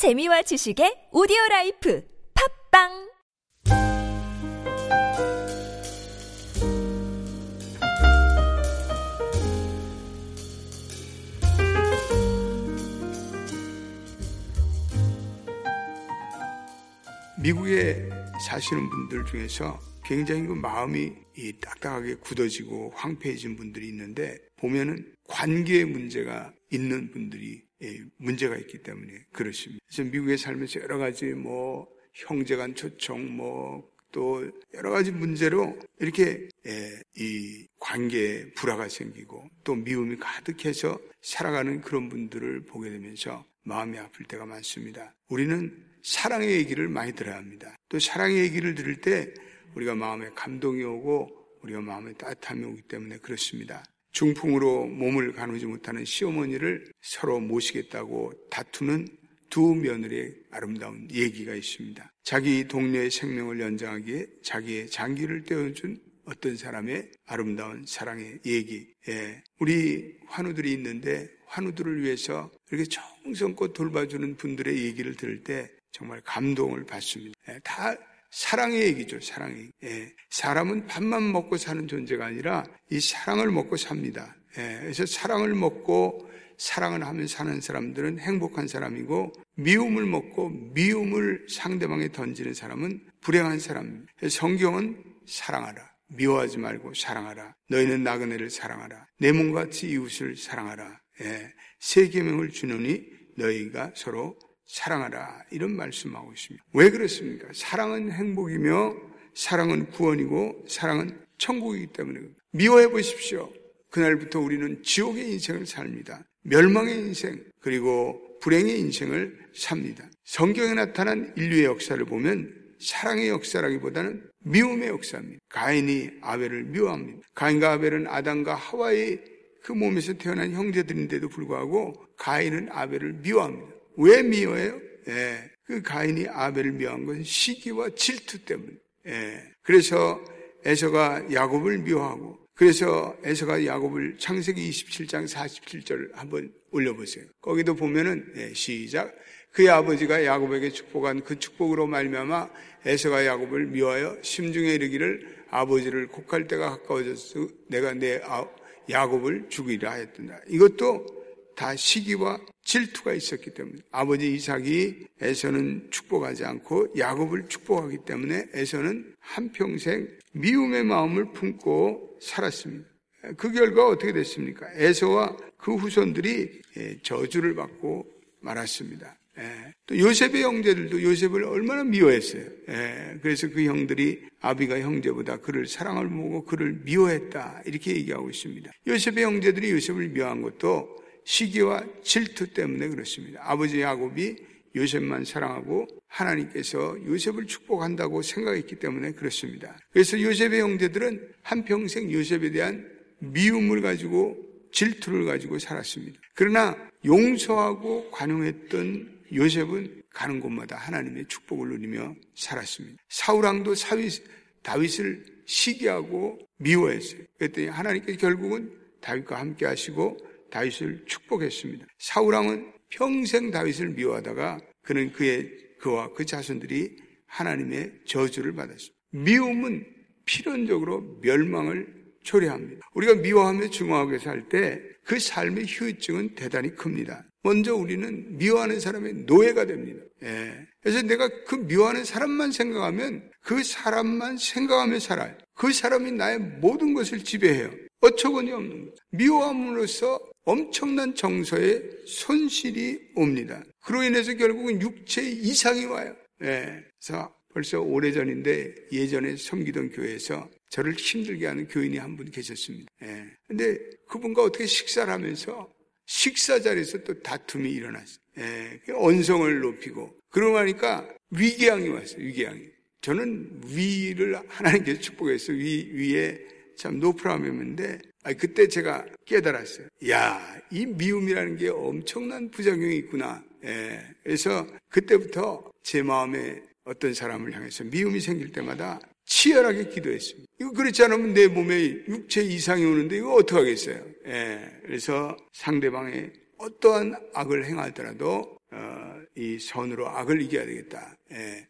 재미와 지식의 오디오 라이프 팝빵! 미국에 사시는 분들 중에서 굉장히 그 마음이 이 딱딱하게 굳어지고 황폐해진 분들이 있는데 보면은 관계의 문제가 있는 분들이 예, 문제가 있기 때문에 그렇습니다. 그래서 미국에 살면서 여러 가지 뭐 형제간 초청 뭐 또 여러 가지 문제로 이렇게 예, 이 관계에 불화가 생기고 또 미움이 가득해서 살아가는 그런 분들을 보게 되면서 마음이 아플 때가 많습니다. 우리는 사랑의 얘기를 많이 들어야 합니다. 또 사랑의 얘기를 들을 때 우리가 마음에 감동이 오고 우리가 마음에 따뜻함이 오기 때문에 그렇습니다. 중풍으로 몸을 가누지 못하는 시어머니를 서로 모시겠다고 다투는 두 며느리의 아름다운 얘기가 있습니다. 자기 동료의 생명을 연장하기에 자기의 장기를 떼어준 어떤 사람의 아름다운 사랑의 얘기. 예. 우리 환우들이 있는데 환우들을 위해서 이렇게 정성껏 돌봐주는 분들의 얘기를 들을 때 정말 감동을 받습니다. 예. 다 사랑의 얘기죠, 사랑의. 예. 사람은 밥만 먹고 사는 존재가 아니라 이 사랑을 먹고 삽니다. 예. 그래서 사랑을 먹고 사랑을 하면 사는 사람들은 행복한 사람이고 미움을 먹고 미움을 상대방에 던지는 사람은 불행한 사람입니다. 성경은 사랑하라. 미워하지 말고 사랑하라. 너희는 나그네를 사랑하라. 내 몸같이 이웃을 사랑하라. 예. 세 계명을 주노니 너희가 서로 사랑하라. 이런 말씀하고 있습니다. 왜 그렇습니까? 사랑은 행복이며 사랑은 구원이고 사랑은 천국이기 때문에 미워해 보십시오. 그날부터 우리는 지옥의 인생을 삽니다. 멸망의 인생 그리고 불행의 인생을 삽니다. 성경에 나타난 인류의 역사를 보면 사랑의 역사라기보다는 미움의 역사입니다. 가인이 아벨을 미워합니다. 가인과 아벨은 아담과 하와의 그 몸에서 태어난 형제들인데도 불구하고 가인은 아벨을 미워합니다. 왜 미워해요? 예, 그 가인이 아벨을 미워한 것은 시기와 질투 때문에. 예, 그래서 에서가 야곱을 미워하고 그래서 에서가 야곱을 창세기 27장 47절 한번 올려보세요. 거기도 보면은 예, 시작. 그의 아버지가 야곱에게 축복한 그 축복으로 말미암아 에서가 야곱을 미워하여 심중에 이르기를 아버지를 곡할 때가 가까워졌어 내가 내 아, 야곱을 죽이라 하였던다. 이것도 다 시기와 질투가 있었기 때문에 아버지 이삭이 에서는 축복하지 않고 야곱을 축복하기 때문에 에서는 한평생 미움의 마음을 품고 살았습니다. 그 결과 어떻게 됐습니까? 에서와 그 후손들이 저주를 받고 말았습니다. 또 요셉의 형제들도 요셉을 얼마나 미워했어요. 그래서 그 형들이 아비가 형제보다 그를 사랑을 모고 그를 미워했다. 이렇게 얘기하고 있습니다. 요셉의 형제들이 요셉을 미워한 것도 시기와 질투 때문에 그렇습니다. 아버지 야곱이 요셉만 사랑하고 하나님께서 요셉을 축복한다고 생각했기 때문에 그렇습니다. 그래서 요셉의 형제들은 한평생 요셉에 대한 미움을 가지고 질투를 가지고 살았습니다. 그러나 용서하고 관용했던 요셉은 가는 곳마다 하나님의 축복을 누리며 살았습니다. 사우랑도 사위, 다윗을 시기하고 미워했어요. 그랬더니 하나님께서 결국은 다윗과 함께 하시고 다윗을 축복했습니다. 사우랑은 평생 다윗을 미워하다가 그는 그의 그와 그 자손들이 하나님의 저주를 받았습니다. 미움은 필연적으로 멸망을 초래합니다. 우리가 미워하며 중화하게 살 때 그 삶의 후유증은 대단히 큽니다. 먼저 우리는 미워하는 사람의 노예가 됩니다. 예. 그래서 내가 그 미워하는 사람만 생각하면 그 사람만 생각하며 살아요. 그 사람이 나의 모든 것을 지배해요. 어처구니 없는 거죠. 미워함으로써 엄청난 정서에 손실이 옵니다. 그로 인해서 결국은 육체 이상이 와요. 예. 그래서 벌써 오래전인데 예전에 섬기던 교회에서 저를 힘들게 하는 교인이 한 분 계셨습니다. 예. 근데 그분과 어떻게 식사를 하면서 식사 자리에서 또 다툼이 일어났어요. 예. 언성을 높이고 그러고 나니까 위궤양이 왔어요. 위궤양이. 저는 위를 하나님께서 축복했어요. 위, 위에 참 높으라면인데 아, 그때 제가 깨달았어요. 야, 이 미움이라는 게 엄청난 부작용이 있구나. 예. 그래서 그때부터 제 마음에 어떤 사람을 향해서 미움이 생길 때마다 치열하게 기도했습니다. 이거 그렇지 않으면 내 몸에 육체 이상이 오는데 이거 어떡하겠어요? 예. 그래서 상대방의 어떠한 악을 행하더라도 어, 이 선으로 악을 이겨야 되겠다. 예.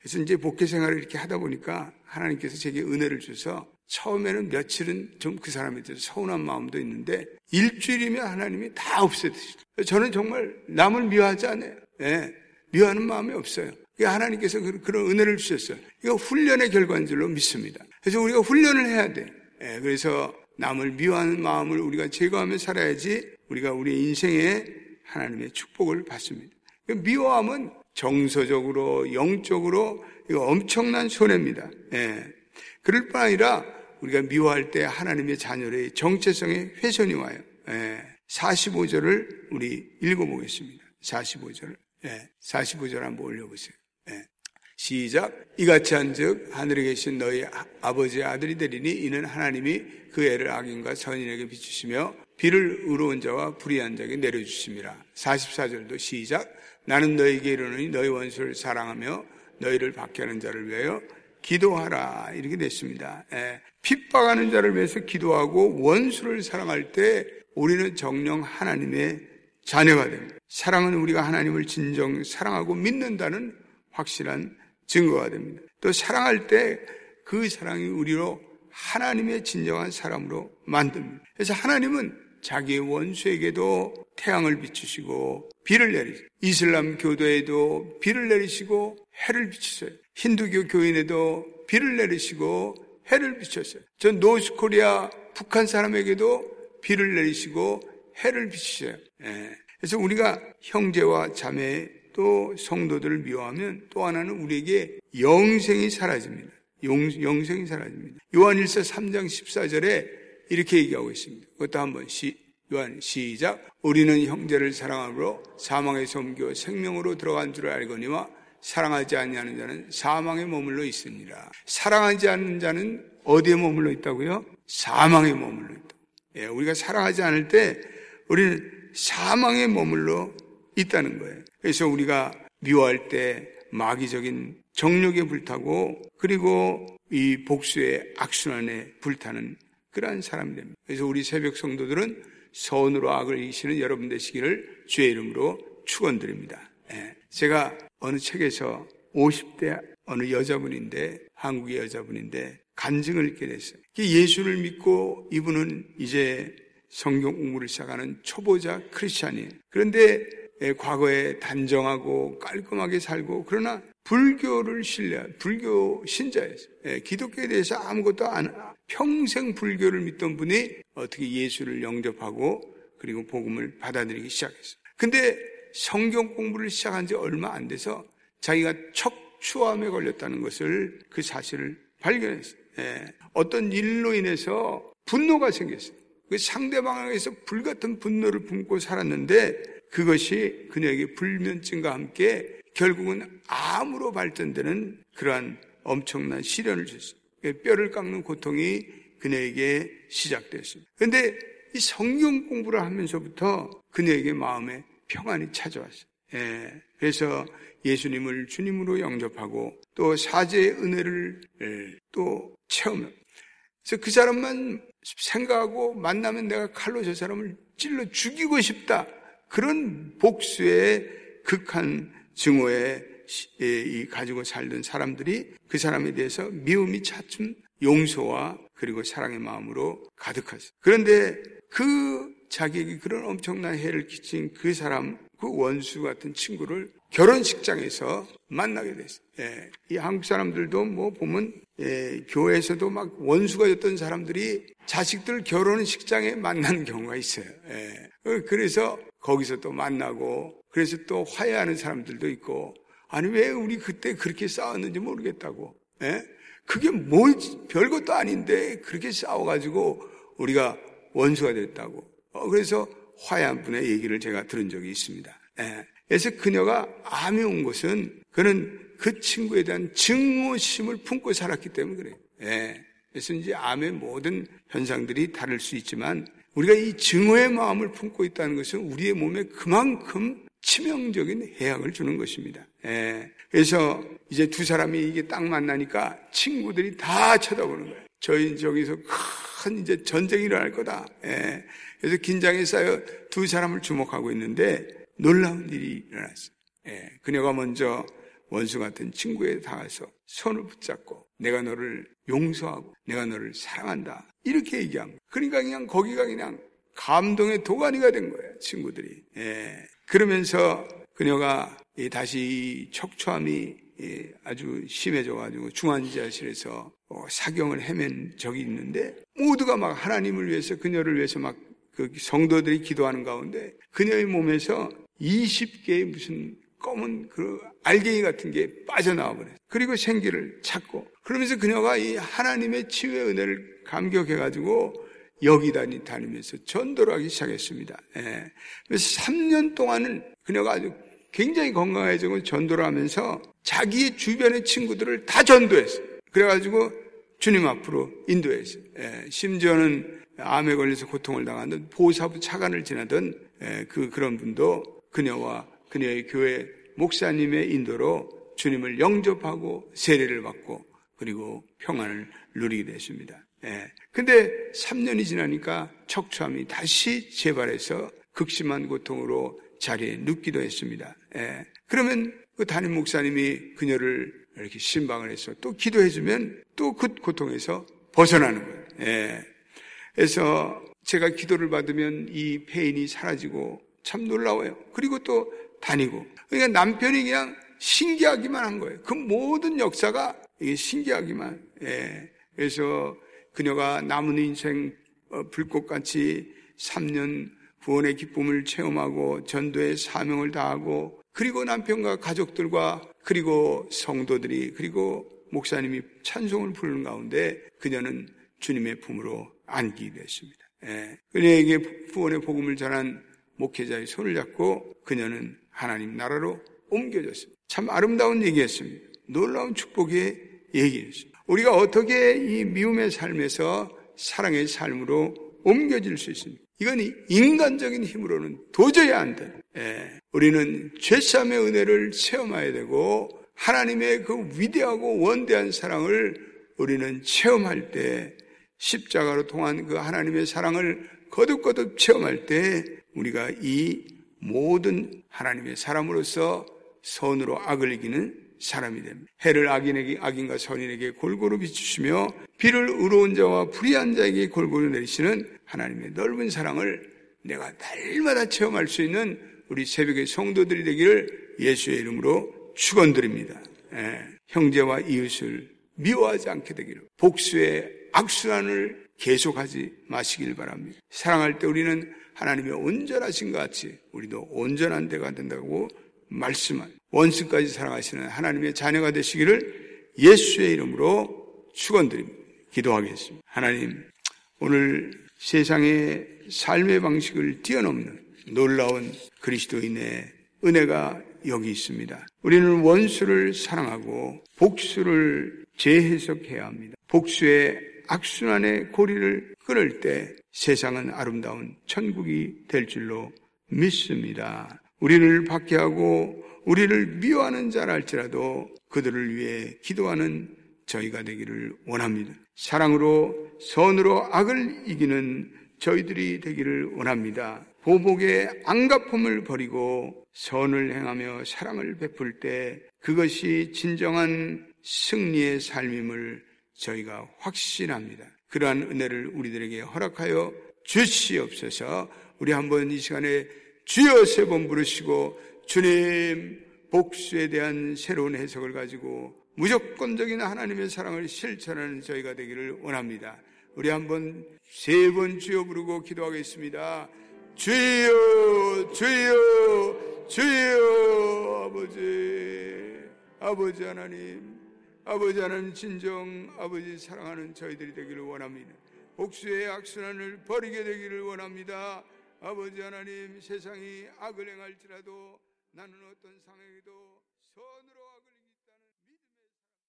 그래서 이제 복회 생활을 이렇게 하다 보니까 하나님께서 제게 은혜를 주셔서 처음에는 며칠은 좀 그 사람에 대해서 서운한 마음도 있는데 일주일이면 하나님이 다 없애드시죠. 저는 정말 남을 미워하지 않아요. 예. 미워하는 마음이 없어요. 하나님께서 그, 그런 은혜를 주셨어요. 이거 훈련의 결과인 줄로 믿습니다. 그래서 우리가 훈련을 해야 돼. 예. 그래서 남을 미워하는 마음을 우리가 제거하며 살아야지 우리가 우리 인생에 하나님의 축복을 받습니다. 미워함은 정서적으로, 영적으로 이거 엄청난 손해입니다. 예. 그럴 뿐 아니라 우리가 미워할 때 하나님의 자녀의 정체성에 훼손이 와요. 예. 45절을 우리 읽어보겠습니다. 45절을. 예. 45절 한번 올려보세요. 예. 시작. 이같이 한즉 하늘에 계신 너희 아버지의 아들이 되리니 이는 하나님이 그 애를 악인과 선인에게 비추시며 비를 의로운 자와 불의한 자에게 내려주심이라. 44절도 시작. 나는 너에게 이르노니 너희 원수를 사랑하며 너희를 박해하는 자를 위하여 기도하라 이렇게 됐습니다. 예. 핍박하는 자를 위해서 기도하고 원수를 사랑할 때 우리는 정령 하나님의 자녀가 됩니다. 사랑은 우리가 하나님을 진정 사랑하고 믿는다는 확실한 증거가 됩니다. 또 사랑할 때 그 사랑이 우리로 하나님의 진정한 사람으로 만듭니다. 그래서 하나님은 자기의 원수에게도 태양을 비추시고 비를 내리시고 이슬람 교도에도 비를 내리시고 해를 비추세요. 힌두교 교인에도 비를 내리시고 해를 비추셨어요. 전 노스코리아 북한 사람에게도 비를 내리시고 해를 비추세요. 예. 그래서 우리가 형제와 자매 또 성도들을 미워하면 또 하나는 우리에게 영생이 사라집니다. 영, 영생이 사라집니다. 요한일서 3장 14절에 이렇게 얘기하고 있습니다. 그것도 한번 시, 요한 시작. 우리는 형제를 사랑함으로 사망에서 옮겨 생명으로 들어간 줄 알거니와 사랑하지 아니하는 자는 사망에 머물러 있습니다. 사랑하지 않는 자는 어디에 머물러 있다고요? 사망에 머물러 있다. 예, 우리가 사랑하지 않을 때 우리는 사망에 머물러 있다는 거예요. 그래서 우리가 미워할 때 마귀적인 정력에 불타고 그리고 이 복수의 악순환에 불타는 그러한 사람이 됩니다. 그래서 우리 새벽 성도들은 선으로 악을 이기시는 여러분 되시기를 주의 이름으로 축원드립니다. 예. 제가 어느 책에서 50대 어느 여자분인데 한국의 여자분인데 간증을 읽게 됐어요. 예수를 믿고 이분은 이제 성경 공부를 시작하는 초보자 크리스찬이에요. 그런데 예, 과거에 단정하고 깔끔하게 살고 그러나 불교를 신뢰, 불교 신자였어요. 예, 기독교에 대해서 아무것도 안, 평생 불교를 믿던 분이 어떻게 예수를 영접하고 그리고 복음을 받아들이기 시작했어요. 근데 성경 공부를 시작한 지 얼마 안 돼서 자기가 척추암에 걸렸다는 것을 그 사실을 발견했어요. 예, 어떤 일로 인해서 분노가 생겼어요. 그 상대방에게서 불같은 분노를 품고 살았는데 그것이 그녀에게 불면증과 함께 결국은 암으로 발전되는 그러한 엄청난 시련을 줬어요. 뼈를 깎는 고통이 그녀에게 시작됐습니다. 그런데 이 성경 공부를 하면서부터 그녀에게 마음에 평안이 찾아왔어요. 예, 그래서 예수님을 주님으로 영접하고 또 사제의 은혜를 예, 또 체험해요. 그래서 그 사람만 생각하고 만나면 내가 칼로 저 사람을 찔러 죽이고 싶다. 그런 복수의 극한 증오에 가지고 살던 사람들이 그 사람에 대해서 미움이 차츰 용서와 그리고 사랑의 마음으로 가득하죠. 그런데 그 자기에게 그런 엄청난 해를 끼친 그 사람, 그 원수 같은 친구를 결혼식장에서 만나게 됐어요. 예, 이 한국 사람들도 뭐 보면 예, 교회에서도 막 원수가 였던 사람들이 자식들 결혼식장에 만나는 경우가 있어요. 예, 어, 그래서 거기서 또 만나고 그래서 또 화해하는 사람들도 있고 아니 왜 우리 그때 그렇게 싸웠는지 모르겠다고. 예? 그게 뭐 별것도 아닌데 그렇게 싸워가지고 우리가 원수가 됐다고. 어, 그래서 화해한 분의 얘기를 제가 들은 적이 있습니다. 예. 그래서 그녀가 암이 온 것은 그는 그 친구에 대한 증오심을 품고 살았기 때문에 그래요. 예. 그래서 이제 암의 모든 현상들이 다를 수 있지만 우리가 이 증오의 마음을 품고 있다는 것은 우리의 몸에 그만큼 치명적인 해악을 주는 것입니다. 예. 그래서 이제 두 사람이 이게 딱 만나니까 친구들이 다 쳐다보는 거예요. 저희 저기서 큰 이제 전쟁이 일어날 거다. 예. 그래서 긴장에 쌓여 두 사람을 주목하고 있는데 놀라운 일이 일어났어요. 예, 그녀가 먼저 원수 같은 친구에 닿아서 손을 붙잡고 내가 너를 용서하고 내가 너를 사랑한다. 이렇게 얘기한 거예요. 그러니까 그냥 거기가 그냥 감동의 도가니가 된 거예요. 친구들이. 예. 그러면서 그녀가 다시 척추함이 아주 심해져가지고 중환자실에서 어, 사경을 헤맨 적이 있는데 모두가 막 하나님을 위해서 그녀를 위해서 막 그 성도들이 기도하는 가운데 그녀의 몸에서 20개의 무슨 검은 그 알갱이 같은 게 빠져나와 버려요. 그리고 생기를 찾고 그러면서 그녀가 이 하나님의 치유의 은혜를 감격해 가지고 여기 다니 다니면서 전도를 하기 시작했습니다. 예. 그래서 3년 동안은 그녀가 아주 굉장히 건강해지고 전도를 하면서 자기의 주변의 친구들을 다 전도했어요. 그래가지고 주님 앞으로 인도했어요. 예. 심지어는 암에 걸려서 고통을 당하는 보사부 차관을 지나던 예. 그 그런 분도 그녀와 그녀의 교회 목사님의 인도로 주님을 영접하고 세례를 받고 그리고 평안을 누리게 됐습니다. 예. 근데 3년이 지나니까 척추암이 다시 재발해서 극심한 고통으로 자리에 눕기도 했습니다. 예. 그러면 그 담임 목사님이 그녀를 이렇게 신방을 해서 또 기도해주면 또 그 고통에서 벗어나는 거예요. 예. 그래서 제가 기도를 받으면 이 페인이 사라지고 참 놀라워요. 그리고 또 다니고. 그러니까 남편이 그냥 신기하기만 한 거예요. 그 모든 역사가 이게 신기하기만. 예. 그래서 그녀가 남은 인생 어, 불꽃같이 3년 구원의 기쁨을 체험하고 전도의 사명을 다하고 그리고 남편과 가족들과 그리고 성도들이 그리고 목사님이 찬송을 부르는 가운데 그녀는 주님의 품으로 안기게 됐습니다. 예. 그녀에게 구원의 복음을 전한 목회자의 손을 잡고 그녀는 하나님 나라로 옮겨졌습니다. 참 아름다운 얘기였습니다. 놀라운 축복의 얘기였습니다. 우리가 어떻게 이 미움의 삶에서 사랑의 삶으로 옮겨질 수 있습니까? 이건 인간적인 힘으로는 도저히 안 돼. 예, 우리는 죄삼의 은혜를 체험해야 되고 하나님의 그 위대하고 원대한 사랑을 우리는 체험할 때 십자가로 통한 그 하나님의 사랑을 거듭거듭 체험할 때 우리가 이 모든 하나님의 사람으로서 선으로 악을 이기는 사람이 됩니다. 해를 악인에게 악인과 선인에게 골고루 비추시며 비를 의로운 자와 불의한 자에게 골고루 내리시는 하나님의 넓은 사랑을 내가 날마다 체험할 수 있는 우리 새벽의 성도들이 되기를 예수의 이름으로 축원드립니다. 예, 형제와 이웃을 미워하지 않게 되기를 복수의 악순환을 계속하지 마시길 바랍니다. 사랑할 때 우리는 하나님의 온전하신 것 같이 우리도 온전한 데가 된다고 말씀한 원수까지 사랑하시는 하나님의 자녀가 되시기를 예수의 이름으로 축원드립니다. 기도하겠습니다. 하나님 오늘 세상의 삶의 방식을 뛰어넘는 놀라운 그리스도인의 은혜가 여기 있습니다. 우리는 원수를 사랑하고 복수를 재해석해야 합니다. 복수의 악순환의 고리를 끊을 때 세상은 아름다운 천국이 될 줄로 믿습니다. 우리를 박해하고 우리를 미워하는 자랄지라도 그들을 위해 기도하는 저희가 되기를 원합니다. 사랑으로 선으로 악을 이기는 저희들이 되기를 원합니다. 보복의 안가품을 버리고 선을 행하며 사랑을 베풀 때 그것이 진정한 승리의 삶임을 저희가 확신합니다. 그러한 은혜를 우리들에게 허락하여 주시옵소서 우리 한번 이 시간에 주여 세 번 부르시고 주님 복수에 대한 새로운 해석을 가지고 무조건적인 하나님의 사랑을 실천하는 저희가 되기를 원합니다. 우리 한번 세 번 주여 부르고 기도하겠습니다. 주여, 주여, 주여, 아버지, 아버지 하나님, 아버지 하나님 진정 아버지 사랑하는 저희들이 되기를 원합니다. 복수의 악순환을 버리게 되기를 원합니다. 아버지 하나님 세상이 악을 행할지라도 나는 어떤 상황에도 선으로